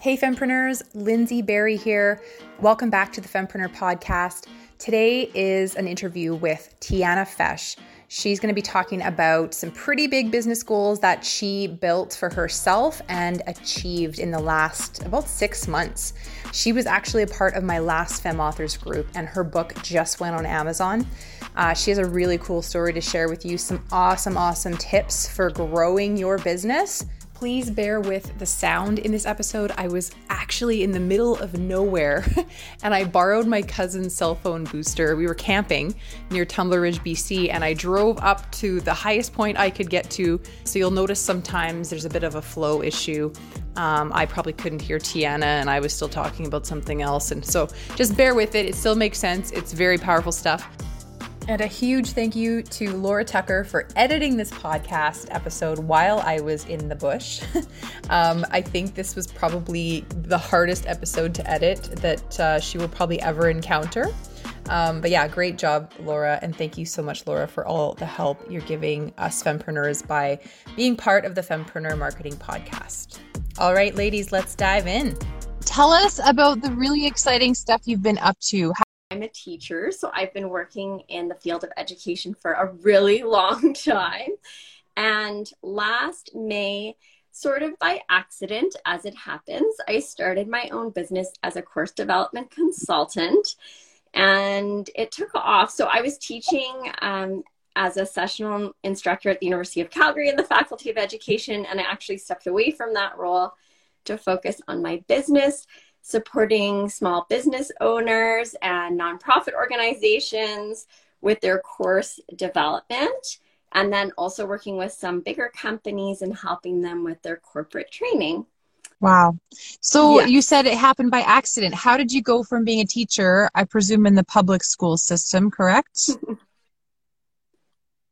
Hey, Fempreneurs, Lindsay Barry here. Welcome back to the Fempreneur podcast. Today is an interview with Tiana Fesh. She's going to be talking about some pretty big business goals that she built for herself and achieved in the last about six months. She was actually a part of my last Fem Authors group, and her book just went on Amazon. Uh, she has a really cool story to share with you, some awesome, awesome tips for growing your business Please bear with the sound in this episode. I was actually in the middle of nowhere and I borrowed my cousin's cell phone booster. We were camping near Tumbler Ridge, BC, and I drove up to the highest point I could get to. So you'll notice sometimes there's a bit of a flow issue. Um, I probably couldn't hear Tiana and I was still talking about something else. And so just bear with it. It still makes sense. It's very powerful stuff. And a huge thank you to Laura Tucker for editing this podcast episode while I was in the bush. um, I think this was probably the hardest episode to edit that uh, she will probably ever encounter. Um, but yeah, great job, Laura. And thank you so much, Laura, for all the help you're giving us fempreneurs by being part of the Fempreneur Marketing Podcast. All right, ladies, let's dive in. Tell us about the really exciting stuff you've been up to. I'm a teacher, so I've been working in the field of education for a really long time. And last May, sort of by accident, as it happens, I started my own business as a course development consultant. And it took off. So I was teaching um, as a sessional instructor at the University of Calgary in the Faculty of Education. And I actually stepped away from that role to focus on my business supporting small business owners and nonprofit organizations with their course development, and then also working with some bigger companies and helping them with their corporate training. Wow. So yeah. you said it happened by accident. How did you go from being a teacher, I presume in the public school system, correct?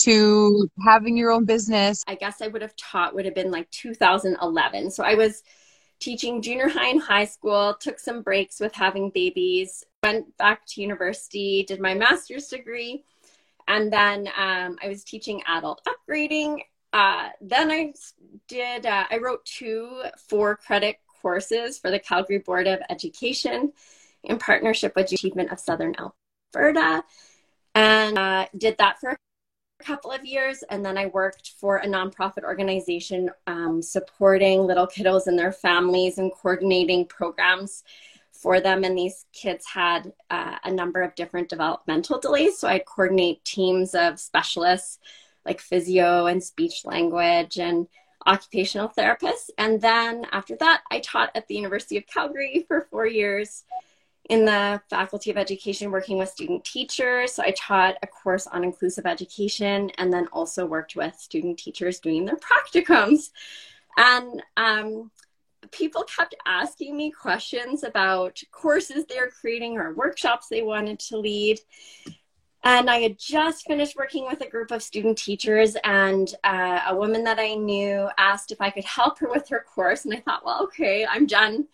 to having your own business? I guess I would have taught would have been like 2011. So I was teaching junior high and high school, took some breaks with having babies, went back to university, did my master's degree, and then um, I was teaching adult upgrading. Uh, then I did, uh, I wrote two four credit courses for the Calgary Board of Education in partnership with Achievement of Southern Alberta and uh, did that for couple of years and then i worked for a nonprofit organization um, supporting little kiddos and their families and coordinating programs for them. And these kids had uh, a number of different developmental delays. So i'd coordinate teams of specialists like physio and speech language and occupational therapists. And then after that i taught at the university of calgary for four years in the Faculty of Education working with student teachers. So I taught a course on inclusive education and then also worked with student teachers doing their practicums. And um, people kept asking me questions about courses they're creating or workshops they wanted to lead. And I had just finished working with a group of student teachers, and uh, a woman that I knew asked if I could help her with her course. And I thought, well, okay, I'm done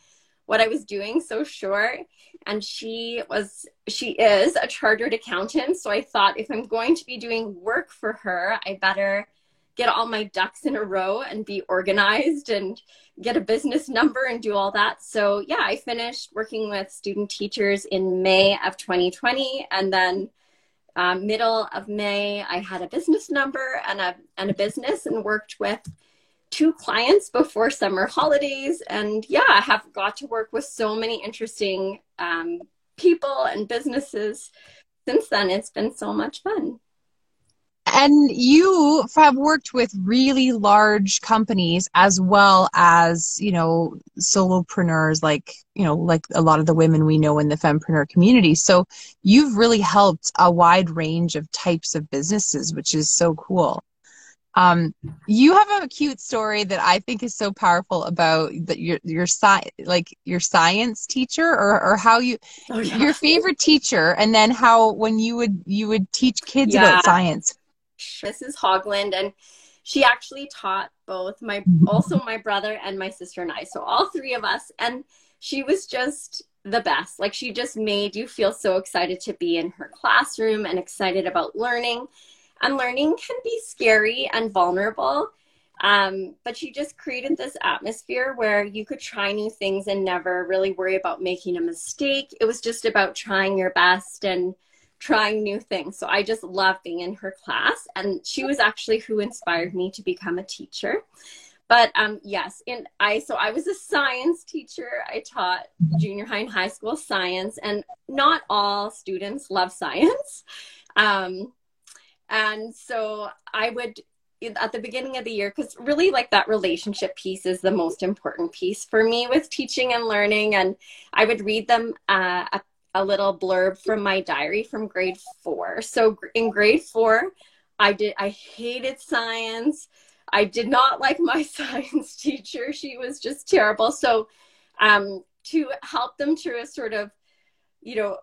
what I was doing so short. And she was, she is a chartered accountant. So I thought if I'm going to be doing work for her, I better get all my ducks in a row and be organized and get a business number and do all that. So yeah, I finished working with student teachers in May of 2020. And then um, middle of May, I had a business number and a, and a business and worked with two clients before summer holidays. And yeah i have got to work with so many interesting um, people and businesses since then. It's been so much fun. And you have worked with really large companies as well as you know solopreneurs like you know like a lot of the women we know in the fempreneur community. So you've really helped a wide range of types of businesses which is so cool um, you have a cute story that I think is so powerful about that your your sci- like your science teacher or, or how you oh, yeah. your favorite teacher and then how when you would you would teach kids yeah. about science. Mrs. Hogland and she actually taught both my also my brother and my sister and I. So all three of us and she was just the best. Like she just made you feel so excited to be in her classroom and excited about learning and learning can be scary and vulnerable. Um, but she just created this atmosphere where you could try new things and never really worry about making a mistake. It was just about trying your best and trying new things. So I just loved being in her class. And she was actually who inspired me to become a teacher. But um, yes, and I so I was a science teacher. I taught junior high and high school science, and not all students love science. Um, and so I would at the beginning of the year because really like that relationship piece is the most important piece for me with teaching and learning. And i would read them uh, a, a, little blurb from my diary from grade four. So in grade four i did i hated science. I did not like my science teacher. She was just terrible. So um, to help them to a sort of you know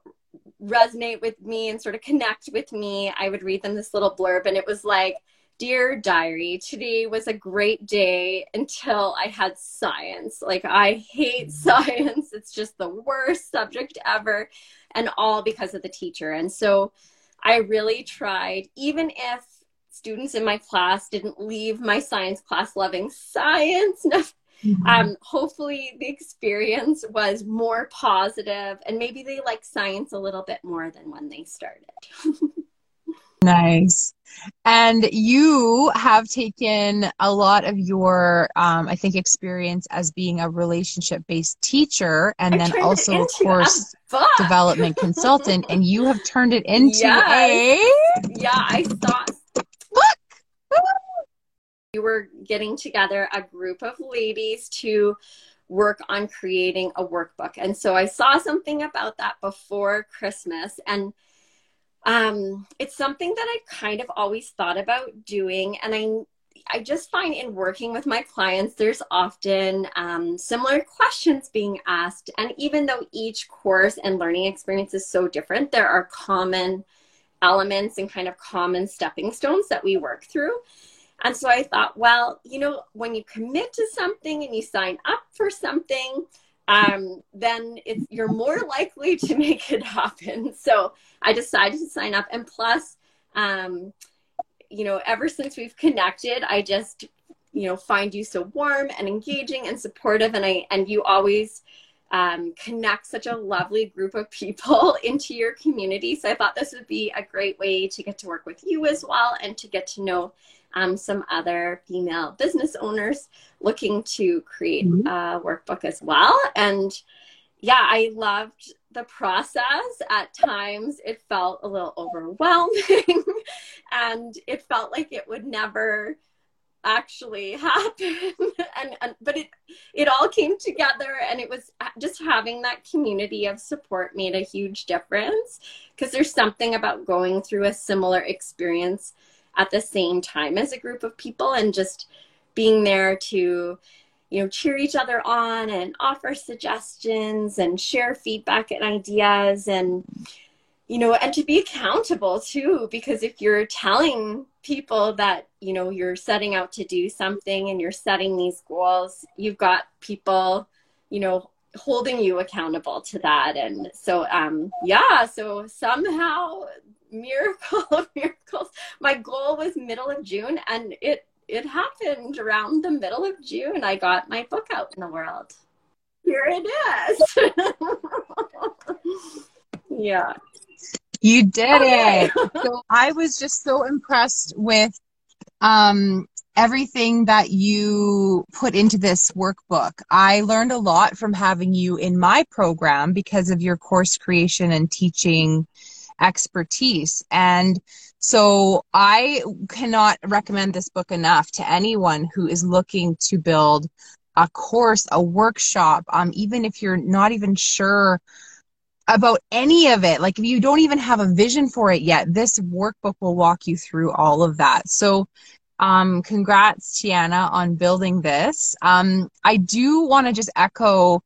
resonate with me and sort of connect with me i would read them this little blurb and it was like Dear diary, today was a great day until I had science. Like, I hate science. It's just the worst subject ever, and all because of the teacher. And so I really tried, even if students in my class didn't leave my science class loving science. Mm-hmm. Um, hopefully, the experience was more positive, and maybe they like science a little bit more than when they started. Nice. And you have taken a lot of your, um, I think, experience as being a relationship based teacher and I then also, of course, development consultant, and you have turned it into yes. a. Yeah, I thought. We were getting together a group of ladies to work on creating a workbook. And so I saw something about that before Christmas. And um, it's something that I kind of always thought about doing, and I I just find in working with my clients, there's often um, similar questions being asked. And even though each course and learning experience is so different, there are common elements and kind of common stepping stones that we work through. And so I thought, well, you know, when you commit to something and you sign up for something, um, then you're more likely to make it happen. So I decided to sign up. And plus, um, you know, ever since we've connected, I just, you know, find you so warm and engaging and supportive. And I, and you always, um, connect such a lovely group of people into your community. So I thought this would be a great way to get to work with you as well and to get to know um, some other female business owners looking to create mm-hmm. a workbook as well. And yeah, I loved the process. At times, it felt a little overwhelming and it felt like it would never actually happen and, and, but it it all came together and it was just having that community of support made a huge difference. Because there's something about going through a similar experience at the same time as a group of people and just being there to you know cheer each other on and offer suggestions and share feedback and ideas and you know and to be accountable too because if you're telling people that you know you're setting out to do something and you're setting these goals you've got people you know holding you accountable to that and so um yeah so somehow miracle of miracles. My goal was middle of June and it it happened around the middle of June. I got my book out in the world. Here it is. yeah. You did okay. it. so I was just so impressed with um everything that you put into this workbook. I learned a lot from having you in my program because of your course creation and teaching expertise. And so I cannot recommend this book enough to anyone who is looking to build a course, a workshop, um, even if you're not even sure about any of it. Like if you don't even have a vision for it yet, this workbook will walk you through all of that. So um, congrats, Tiana, on building this. Um, I do want to just echo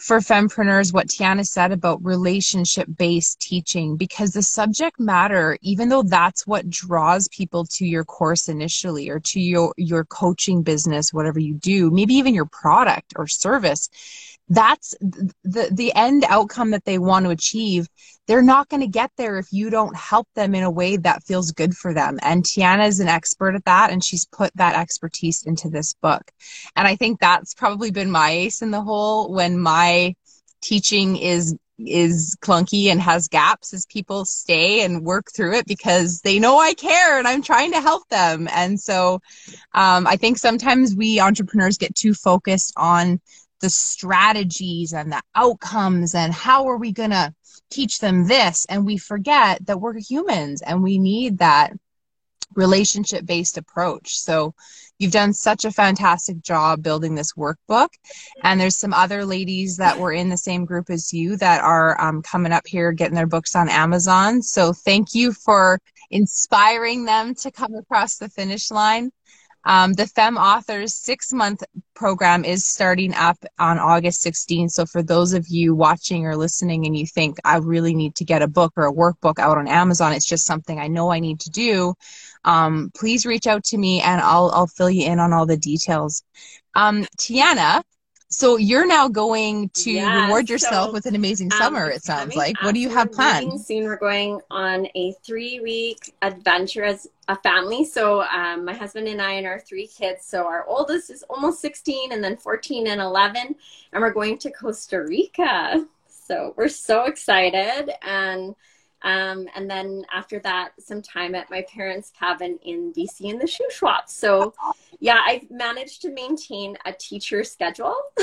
for fempreneurs what Tiana said about relationship based teaching because the subject matter, even though that's what draws people to your course initially or to your, your coaching business, whatever you do, maybe even your product or service, that's the the end outcome that they want to achieve. They're not going to get there if you don't help them in a way that feels good for them. And tiana is an expert at that and she's put that expertise into this book. And i think that's probably been my ace in the hole when my teaching is is clunky and has gaps as people stay and work through it because they know I care and I'm trying to help them. And so um, I think sometimes we entrepreneurs get too focused on the strategies and the outcomes and how are we going to teach them this. And we forget that we're humans and we need that relationship based approach. So you've done such a fantastic job building this workbook. And there's some other ladies that were in the same group as you that are um, coming up here getting their books on Amazon. So thank you for inspiring them to come across the finish line. Um, the Fem Authors six month program is starting up on August 16th. So, for those of you watching or listening and you think, I really need to get a book or a workbook out on Amazon, it's just something I know I need to do, um, please reach out to me and I'll, I'll fill you in on all the details. Um, Tiana, so you're now going to reward yourself so, with an amazing um, summer. Um, it sounds like. What do you have planned? Soon we're going on a three-week adventure as a family. So um, my husband and I and our three kids. So our oldest is almost 16, and then 14 and 11, and we're going to Costa Rica. So we're so excited and um, and then after that, some time at my parents' cabin in BC in the Shuswap. So, yeah, I've managed to maintain a teacher schedule.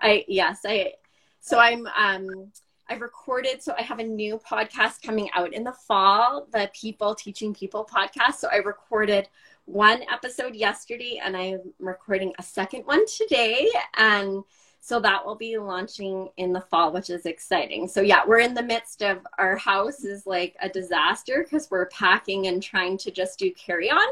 I yes, I so I'm um, I've recorded. So I have a new podcast coming out in the fall, the People Teaching People podcast. So I recorded one episode yesterday, and I'm recording a second one today, and so that will be launching in the fall, which is exciting. So yeah, we're in the midst of our house is like a disaster because we're packing and trying to just do carry on.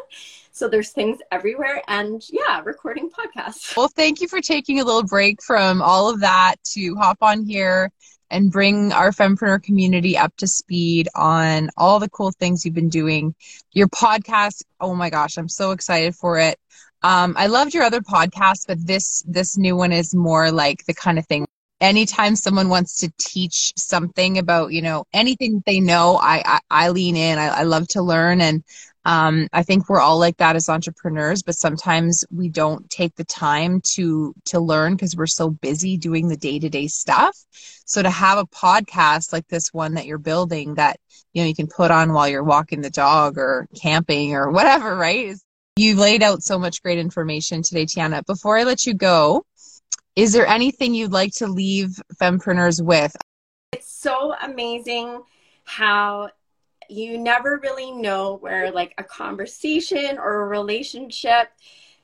So there's things everywhere and yeah, recording podcasts. Well, thank you for taking a little break from all of that to hop on here and bring our fempreneur community up to speed on all the cool things you've been doing. Your podcast, oh my gosh, I'm so excited for it. Um, I loved your other podcast, but this this new one is more like the kind of thing. Anytime someone wants to teach something about you know anything they know, I I, I lean in. I, I love to learn, and um, I think we're all like that as entrepreneurs. But sometimes we don't take the time to to learn because we're so busy doing the day to day stuff. So to have a podcast like this one that you're building that you know you can put on while you're walking the dog or camping or whatever, right? Is you laid out so much great information today, Tiana. Before I let you go, is there anything you'd like to leave fempreneurs with? It's so amazing how you never really know where like a conversation or a relationship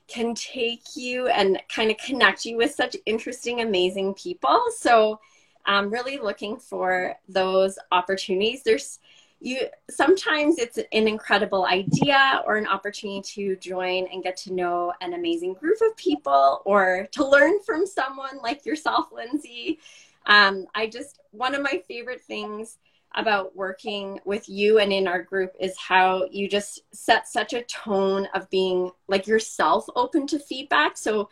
can take you and kind of connect you with such interesting, amazing people. So I'm really looking for those opportunities. There's you sometimes it's an incredible idea or an opportunity to join and get to know an amazing group of people or to learn from someone like yourself lindsay. Um, i just one of my favorite things about working with you and in our group is how you just set such a tone of being like yourself open to feedback. So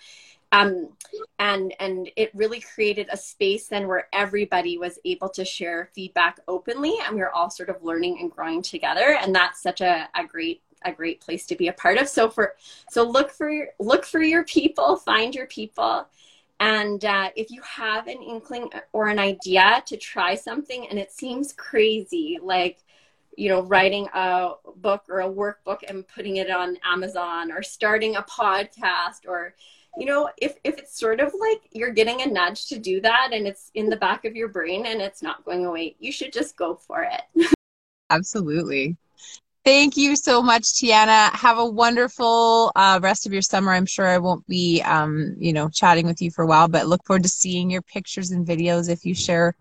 um, and and it really created a space then where everybody was able to share feedback openly and we were all sort of learning and growing together and that's such a, a great a great place to be a part of. So for so look for your look for your people find your people. And uh, if you have an inkling or an idea to try something and it seems crazy like you know writing a book or a workbook and putting it on amazon or starting a podcast or you know, if, if it's sort of like you're getting a nudge to do that and it's in the back of your brain and it's not going away, you should just go for it. Absolutely. Thank you so much, Tiana. Have a wonderful uh, rest of your summer. I'm sure I won't be, um, you know, chatting with you for a while, but look forward to seeing your pictures and videos if you share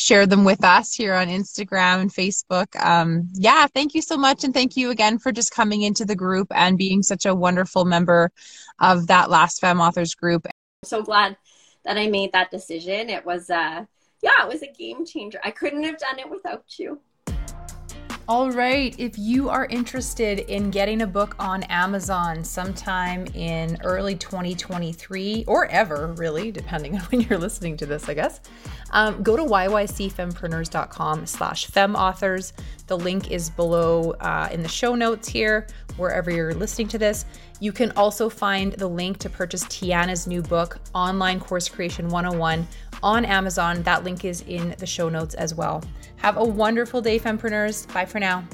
share them with us here on Instagram and Facebook. Um, yeah, thank you so much. And thank you again for just coming into the group and being such a wonderful member of that last Fem Authors group. I'm so glad that I made that decision. It was, uh, yeah, it was a game changer. I couldn't have done it without you. All right, if you are interested in getting a book on Amazon sometime in early 2023 or ever, really, depending on when you're listening to this, I guess, um, go to yycfempreneurs.com slash femauthors. The link is below uh, in the show notes here, wherever you're listening to this. You can also find the link to purchase Tiana's new book, Online Course Creation 101, on Amazon. That link is in the show notes as well. Have a wonderful day, Fempreneurs. Bye for now.